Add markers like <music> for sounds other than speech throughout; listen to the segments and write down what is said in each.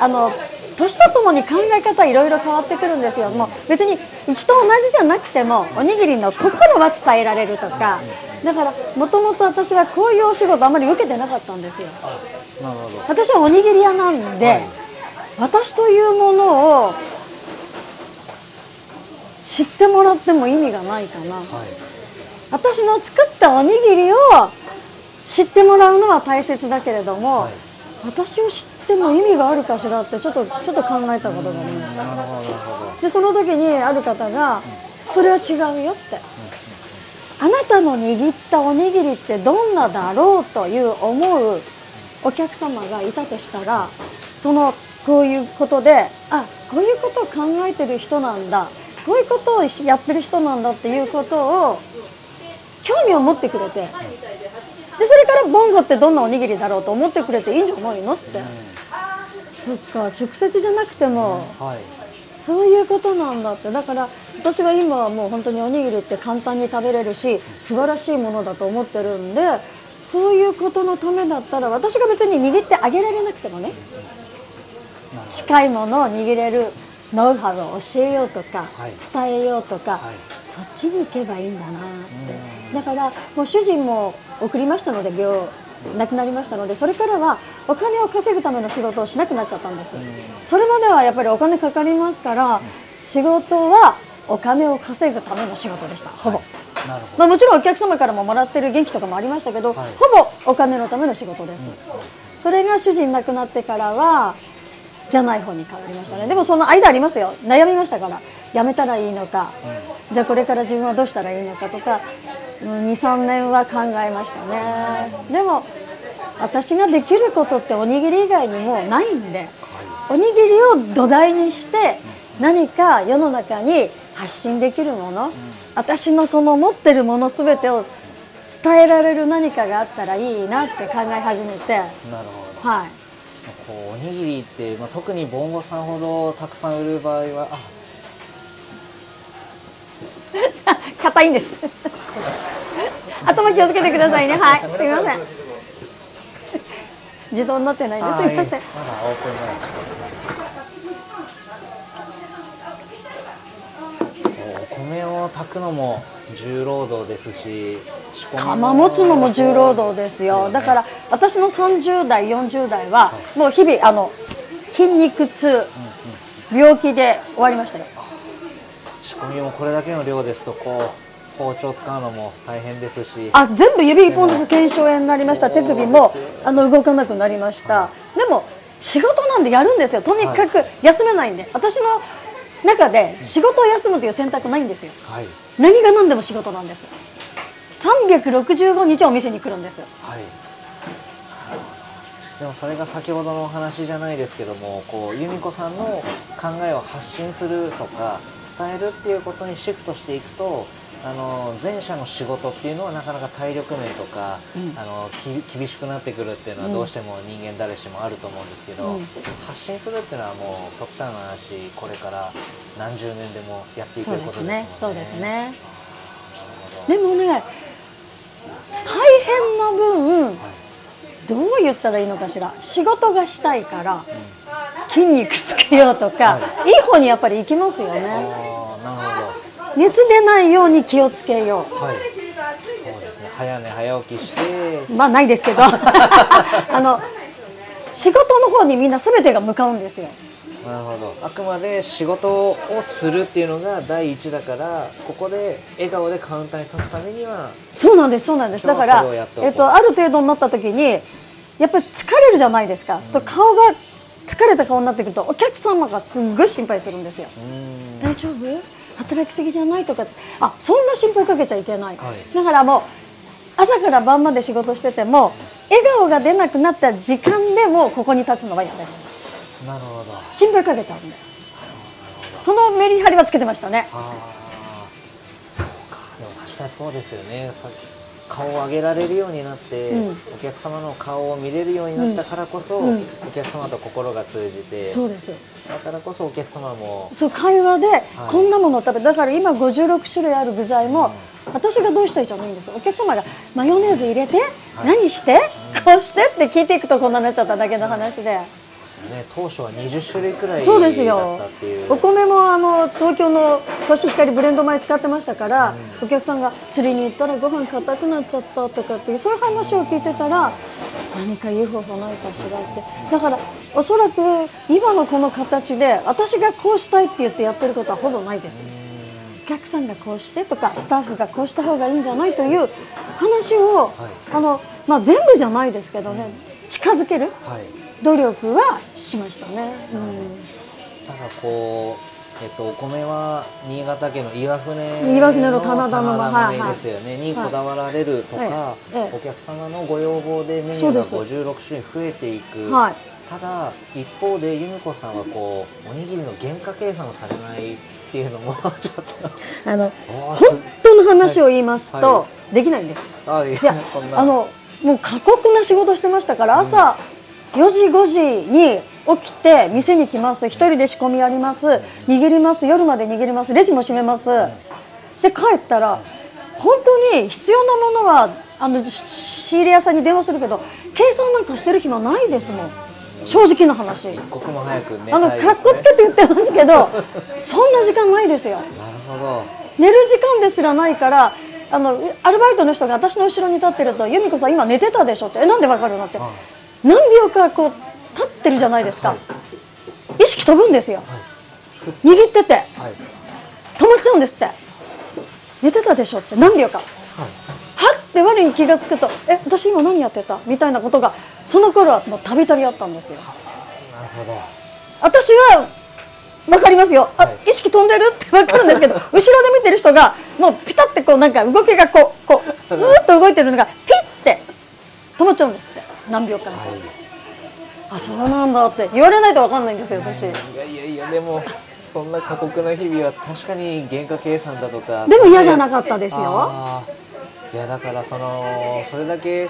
あの年とともに考え方いろいろ変わってくるんですよ。もう別にうちと同じじゃなくてもおにぎりの心は伝えられるとか。だからもともと私はこういうお仕事あまり受けてなかったんですよ。なるほど私はおにぎり屋なんで、私というものを知ってもらっても意味がないかな、はい。私の作ったおにぎりを知ってもらうのは大切だけれども、はい私を知っても意味があるかしらってちょっとちょっと考えたことがあります。でその時にある方が「それは違うよ」って「あなたの握ったおにぎりってどんなだろう?」という思うお客様がいたとしたらそのこういうことであこういうことを考えてる人なんだ。こういうことをやってる人なんだっていうことを興味を持ってくれて。でそれからボンゴってどんなおにぎりだろうと思ってくれていいんじゃないのってそっか直接じゃなくてもどはい。そういうことなんだって。だから私は今はもう本当におにぎりって簡単に食べれるし素晴らしいものだと思ってるんでそういうことのためだったら私が別に握ってあげられなくてもね近いものを握れるノウハウを教えようとか、はい。伝えようとか、はい。そっちに行けばいいんだなって。だからもう主人も送りましたので病亡くなりましたのでそれからはお金を稼ぐための仕事をしなくなっちゃったんです。それまではやっぱりお金かかりますから仕事はお金を稼ぐための仕事でした。ほぼ、なるほまあ、もちろんお客様からももらってる元気とかもありましたけど、はい。ほぼお金のための仕事です、それが主人亡くなってからはじゃない方に変わりましたね。でもその間ありますよ。悩みましたからやめたらいいのか、じゃあこれから自分はどうしたらいいのかとか23年は考えましたね。でも私ができることっておにぎり以外にもないんでおにぎりを土台にして何か世の中に発信できるもの、私のこの持ってるもの全てを伝えられる何かがあったらいいなって考え始めて。どなるほど。はい。こうおにぎりって、まあ、特にボンゴさんほどたくさん売る場合はあ <laughs> 硬いんです。頭気をつけてくださいね。はい。すみません。自動になってないです。すみません。お米を炊くのも重労働ですし釜持つのも重労働ですよ。だから私の30代40代はもう日々あの筋肉痛病気で終わりましたよ仕込みもこれだけの量ですとこう包丁使うのも大変ですし。あ全部指一本ずつ腱鞘炎になりました。手首もあの動かなくなりました。でも仕事なんでやるんですよ。とにかく休めないんで。私の中で仕事を休むという選択ないんですよ。はい。何が何でも仕事なんです。365日お店に来るんです。はいでもそれが先ほどのお話じゃないですけどもこう由美子さんの考えを発信するとか伝えるっていうことにシフトしていくとあの前者の仕事っていうのはなかなか体力面とか、あのき厳しくなってくるっていうのはどうしても人間誰しもあると思うんですけど、うん。発信するっていうのはもう極端な話これから何十年でもやっていけそうることですね。ですね。そうですね。でもね大変な分どう言ったらいいのかしら？仕事がしたいから筋肉つけようとか、い、い方にやっぱり行きますよね。ああなるほど。熱出ないように気をつけよはい、そうですね。早寝早起きして。う、まあないですけど。<laughs> あの仕事の方にみんな全てが向かうんですよなるほど。あくまで仕事をするっていうのが第一だから、ここで笑顔でカウンターに立つためには、そうなんですそうなんです。だからえっと、ある程度になった時にやっぱり疲れるじゃないですか、そうすると顔が疲れた顔になってくるとお客様がすっごい心配するんですよ。大丈夫？働きすぎじゃないとかあそんな心配かけちゃいけない、はい。だからもう朝から晩まで仕事してても笑顔が出なくなった時間でもここに立つのはやめますなるほど。心配かけちゃうんでそのメリハリはつけてましたね。ああ、そうか。でも確かにそうですよね。さ顔を上げられるようになって、うん。お客様の顔を見れるようになったからこそ、うん。うん。お客様と心が通じて、そうですよ。だからこそお客様もそう会話でこんなものを食べだから今56種類ある具材も私がどうしたらいいじゃないんですよ。お客様がマヨネーズ入れて、何して、こうしてって聞いていくとこんなになっちゃっただけの話でよね。当初は20種類くらいだそうですっよお米もあの東京のコシヒカリブレンド米使ってましたから、お客さんが釣りに行ったらご飯硬くなっちゃったとかっていうそういう話を聞いてたら何かいい方法ないかしらって。だからおそらく今のこの形で私がこうしたいって言ってやってることはほぼないです。お客さんがこうしてとかスタッフがこうした方がいいんじゃないという話を、あのまあ、全部じゃないですけどね近づける。はい努力はしましたね。うん。ただこう、えっと、お米は新潟県の岩船岩船の棚田の棚はいはい。米ですよね、にこだわられるとか、ええええ。お客様のご要望でメニューがそうです56種類増えていく、はい。ただ一方で由美子さんはこうおにぎりの原価計算をされないっていうのも <laughs> ちょっと。あの本当の話を言いますと、はできないんですよ。あいやあのもう過酷な仕事してましたから朝4時5時に起きて店に来ます。一人で仕込みやります。握ります。夜まで握ります。レジも閉めます。で帰ったら本当に必要なものはあのし仕入れ屋さんに電話するけど計算なんかしてる暇ないですもん。正直な話。一刻も早く寝あのかっこつけて言ってますけどそんな時間ないですよ。なるほど。寝る時間ですらないからあのアルバイトの人が私の後ろに立ってると「由美子さん今寝てたでしょ」って「えなんでわかるの?」って。あ何秒かこう立ってるじゃないですか、意識飛ぶんですよ、握ってて。はい止まっちゃうんですって。寝てたでしょって。何秒か。はいはって我に気が付くと「え私今何やってた?」みたいなことがその頃はもうたびたびあったんですよ。なるほど。私は分かりますよ、あはい。意識飛んでるって分かるんですけど <laughs> 後ろで見てる人がもうピタってこうなんか動きがこうこう <laughs> ずーっと動いてるのがピッて止まっちゃうんです何秒間か、はいあそうなんだって。言われないと分かんないんですよ私。いやいやいやでもそんな過酷な日々は確かに原価計算だとかでも嫌じゃなかったですよ。いやだからそのそれだけ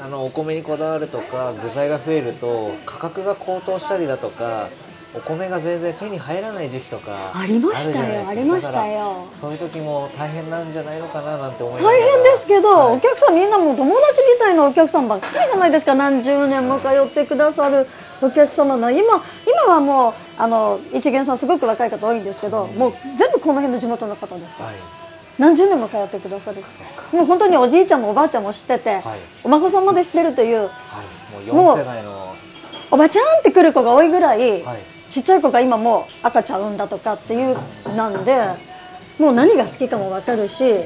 あのお米にこだわるとか具材が増えると価格が高騰したりだとかお米が全然手に入らない時期とかありましたよありましたよ。そういう時も大変なんじゃないのかななんて思い大変ですけど、はい。お客さんみんなもう友達みたいなお客さんばっかりじゃないですか。何十年も通ってくださるお客様の。今今はもうあの一元さんすごく若い方多いんですけど、もう全部この辺の地元の方ですか。らはい。何十年も通ってくださるもう本当におじいちゃんもおばあちゃんも知ってて、はい。お孫さんまで知ってるというはい。もう4世代の。おばちゃんって来る子が多いぐらい、はいちっちゃい子が今もう赤ちゃん産んだとかっていうなんでもう何が好きかも分かるし、なる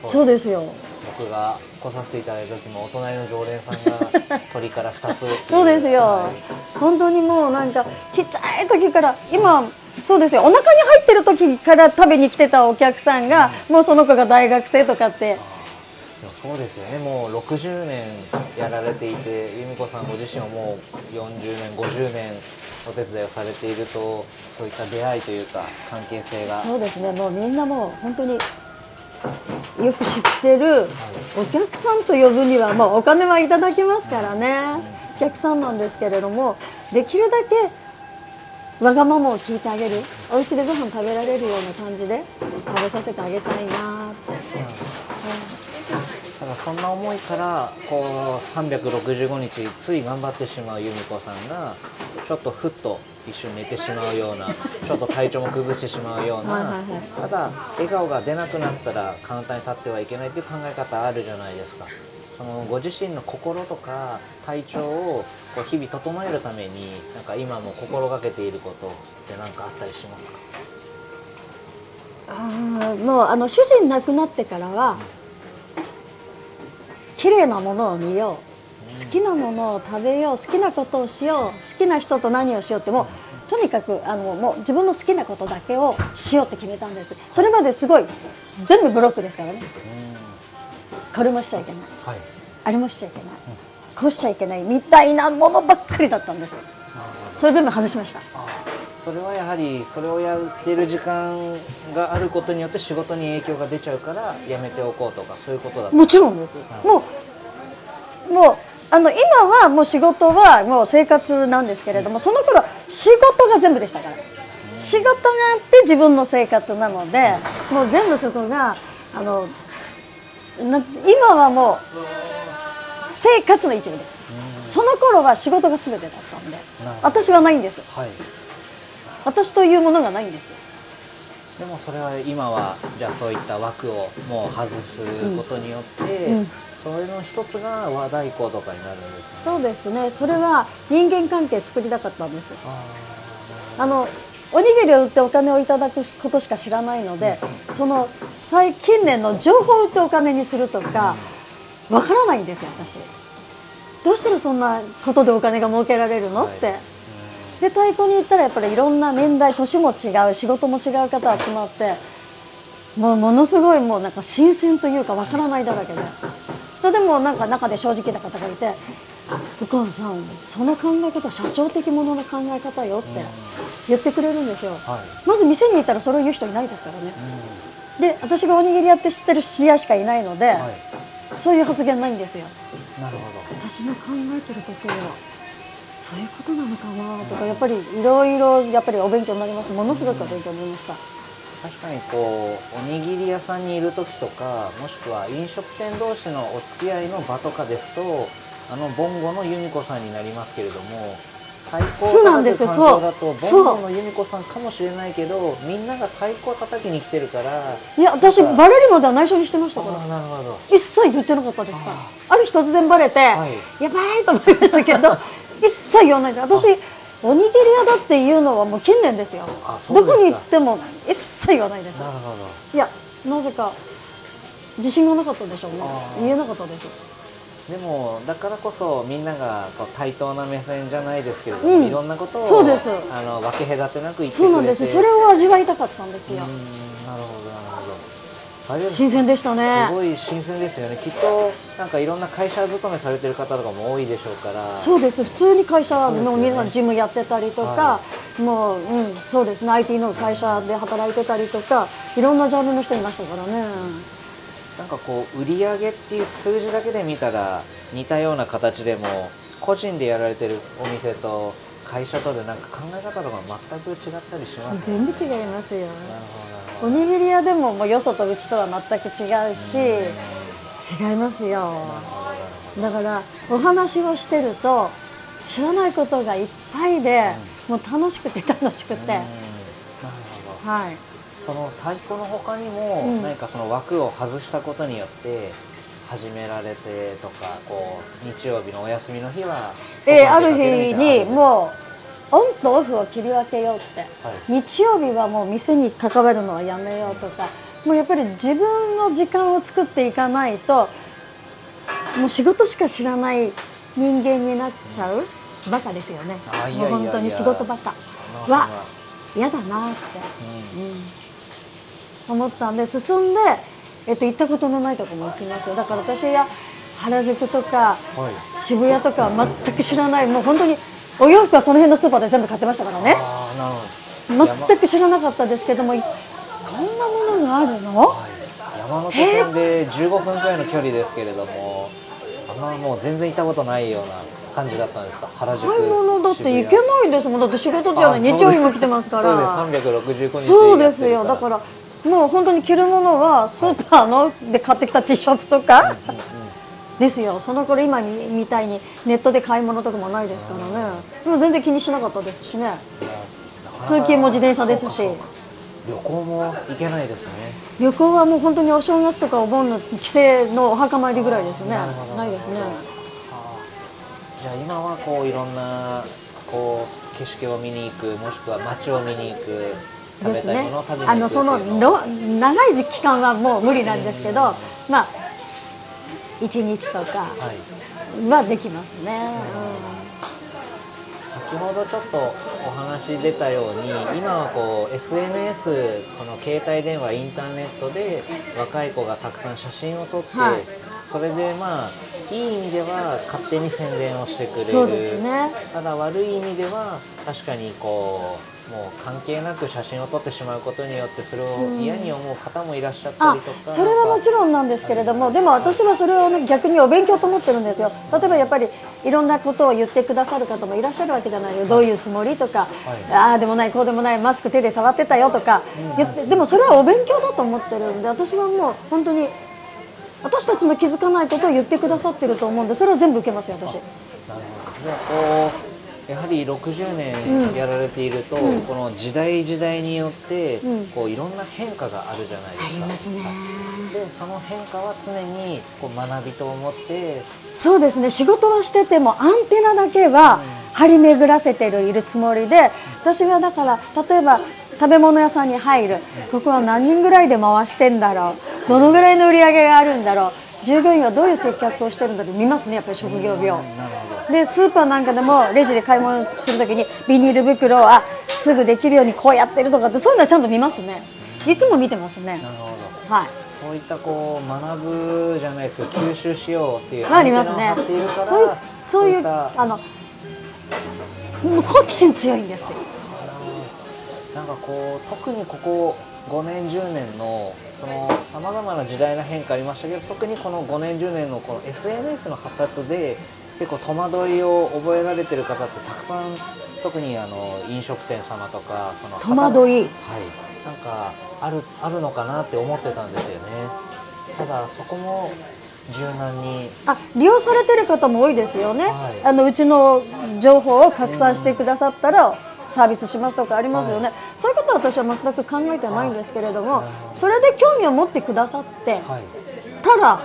ほど。そうですよ。僕が来させていただいた時もお隣の常連さんが <laughs> 鳥から2つそうですよ。は本当にもうなんかちっちゃい時から今そうですよ。お腹に入ってる時から食べに来てたお客さんが、もうその子が大学生とかってそうですよね。もう60年やられていて由美子さんご自身はもう40年50年お手伝いをされているとそういった出会いというか関係性が。そうですね。もうみんなもう本当によく知ってるお客さんと呼ぶにはもうお金はいただきますからね。お客さんなんですけれどもできるだけわがままを聞いてあげる。お家でご飯食べられるような感じで食べさせてあげたいなって、ただそんな思いからこう365日つい頑張ってしまう由美子さんがちょっとふっと一瞬寝てしまうようなちょっと体調も崩してしまうようなただ笑顔が出なくなったらカウンターに立ってはいけないっていう考え方あるじゃないですか。そのご自身の心とか体調をこう日々整えるためになんか今も心がけていることって何かあったりしますか？あーもうあの主人亡くなってからは綺麗なものを見よう。好きなものを食べよう。好きなことをしよう。好きな人と何をしようってもうとにかくあのもう自分の好きなことだけをしようって決めたんです。それまですごい全部ブロックですからね。これもしちゃいけない。はい。あれもしちゃいけない。こうしちゃいけないみたいなものばっかりだったんです。それ全部外しましたそれはやはりそれをやってる時間があることによって仕事に影響が出ちゃうからやめておこうとかそういうことだもちろんです。もうもうあの今はもう仕事はもう生活なんですけれどもその頃仕事が全部でしたから。仕事があって自分の生活なのでもう全部そこがあのな今はもう生活の一部です。その頃は仕事が全てだったんで私はないんです。はい私というものがないんですでもそれは今はじゃあそういった枠をもう外すことによって、うん。それの一つが和太鼓とかになるんですね。そうですね。それは人間関係作りたかったんですああのおにぎりを売ってお金をいただくことしか知らないのでその最近年の情報を売ってお金にするとかわからないんですよ私。どうしたらそんなことでお金が儲けられるの？って、はいで太鼓に行ったらやっぱりいろんな年代年も違う仕事も違う方集まってもうものすごいもうなんか新鮮というかわからないだらけで。ででもなんか中で正直な方がいて「お母さんその考え方社長的ものの考え方よ」って言ってくれるんですよ、はい。まず店にいたらそれを言う人いないですからね。うで私がおにぎりやって知ってる知り合いしかいないので、んはい。そういう発言ないんですよ。なるほ私の考えてることはそういうことなのかなとかやっぱりいろいろやっぱりお勉強になります。ものすごくお勉強になりました、ど確かにこうおにぎり屋さんにいる時とかもしくは飲食店同士のお付き合いの場とかですとあのボンゴの由美子さんになりますけれども太鼓を叩くなんですよ。環境だとボンゴの由美子さんかもしれないけどみんなが太鼓を叩きに来てるからいや私バレるまでは内緒にしてました。からなるほど。一切言ってなかったです。からあある日突然バレて、はい。やばいと思いましたけど <laughs> 一切言わないで。私おにぎり屋だっていうのはもう近年ですよ。どこに行っても一切言わないです。なるほど。いやなぜか自信がなかったでしょうね。言えなかったです。でもだからこそみんながこう対等な目線じゃないですけれども、うん。いろんなことをそうです。あの分け隔てなく言ってくれて。そうなんです。それを味わいたかったんですよ。なるほど新鮮でしたね。すごい新鮮ですよね。きっとなんかいろんな会社勤めされてる方とかも多いでしょうから。そうです。普通に会社の皆さん事務やってたりとか、はもう、うん、そうですね。IT の会社で働いてたりとかいろんなジャンルの人いましたからね。なんかこう売り上げっていう数字だけで見たら似たような形でも個人でやられてるお店と会社とでなんか考え方とか全く違ったりします全部違いますよ。なるほどおにぎり屋でももうよそとうちとは全く違うし違いますよ。だからお話をしてると知らないことがいっぱいで、もう楽しくて楽しくて、はい。その太鼓の他にも、うん。何かその枠を外したことによって始められてとかこう日曜日のお休みの日はえーある日にもうオンとオフを切り分けようって、はい。日曜日はもう店に関わるのはやめようとか。もうやっぱり自分の時間を作っていかないともう仕事しか知らない人間になっちゃうバカですよね。もう本当に仕事バカ。まあは嫌だなって、うん、思ったんで進んで、えっと、行ったことのないところも行きますよだから私は原宿とか渋谷とかは全く知らない。もう本当にお洋服はその辺のスーパーで全部買ってましたからね。全く知らなかったですけどもいこんなものがあるの？はい。山手線で15分くらいの距離ですけれどもあんまもう全然行ったことないような感じだったんですか？原宿。買い物だって行けいないですもん。だって仕事じゃない。日曜日も来てますから。そうです。365日そうですよ。だからもう本当に着るものはスーパーので買ってきた T シャツとかですよ。その頃今みみたいにネットで買い物とかもないですからね。でも全然気にしなかったですしね。通勤も自転車ですし。旅行も行けないですね。旅行はもう本当にお正月とかお盆の帰省のお墓参りぐらいですね。ないですね。じゃあ今はこういろんなこう景色を見に行くもしくは街を見に行くですね。あのその長い期間はもう無理なんですけどまあ1日とかはできますね、先ほどちょっとお話出たように今はこう SNS この携帯電話インターネットで若い子がたくさん写真を撮って、はい。それでまあいい意味では勝手に宣伝をしてくれる。そうですね。ただ悪い意味では確かにこうもう関係なく写真を撮ってしまうことによってそれを嫌に思う方もいらっしゃったありとか、それはもちろんなんですけれどもでも私はそれを、ね、逆にお勉強と思ってるんですよ。例えばやっぱりいろんなことを言ってくださる方もいらっしゃるわけじゃないよ。どういうつもりとか、はい。ああでもないこうでもないマスク手で触ってたよとか言ってでもそれはお勉強だと思ってるんで私はもう本当に私たちの気づかないことを言ってくださってると思うんでそれは全部受けますよ私。なるほどでこうやはり60年やられていると、うん。この時代時代によって、うん。こういろんな変化があるじゃないですか。ありますね。でその変化は常にこう学びと思ってそうですね。仕事はしててもアンテナだけは張り巡らせてるいるつもりで私はだから例えば食べ物屋さんに入る。ここは何人ぐらいで回してんだろうどのぐらいの売り上げがあるんだろう。従業員はどういう接客をしてるんだろう見ますねやっぱり職業病。でスーパーなんかでもレジで買い物するときにビニール袋をあすぐできるようにこうやってるとかってそういうのはちゃんと見ますね。いつも見てますね。どなるほど。はい。そういったこう学ぶじゃないですけど吸収しようっていうまあありますね。そういうそういうあの好奇心強いんですよ。なんかこう特にここ5年10年のさまざまな時代の変化ありましたけど特にこの5年10年のこの SNS の発達で結構戸惑いを覚えられてる方ってたくさん特にあの飲食店様とかその戸惑い？はい。なんかあるあるのかなって思ってたんですよね。ただそこも柔軟にあ利用されてる方も多いですよね、はい。あのうちの情報を拡散してくださったらサービスしますとかありますよね、はそういうことは私は全く考えてはないんですけれどもそれで興味を持ってくださってはい。たら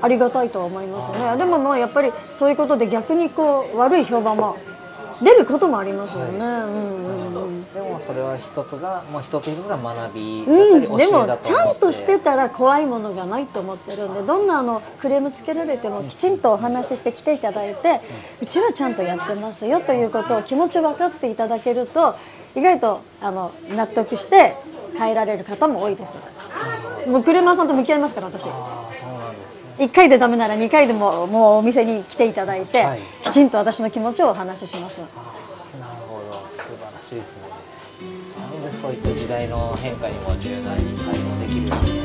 ありがたいとは思いますよね。でももうやっぱりそういうことで逆にこう悪い評判も出ることもありますよね、はい。うんうんうん。でもそれは一つが、まあ、一つ一つが学びだったりうん、でもちゃんとしてたら怖いものがないと思ってるんでどんなあのクレームつけられてもきちんとお話しして来ていただいてうちはちゃんとやってますよということを気持ち分かっていただけると意外とあの納得して帰られる方も多いです。もうクレーマーさんと向き合いますから私。ああそうなんですね1回でダメなら2回でももうお店に来ていただいて、はい。きちんと私の気持ちをお話しします。なるほど。素晴らしいですね。なのでそういった時代の変化にも柔軟に対応できるように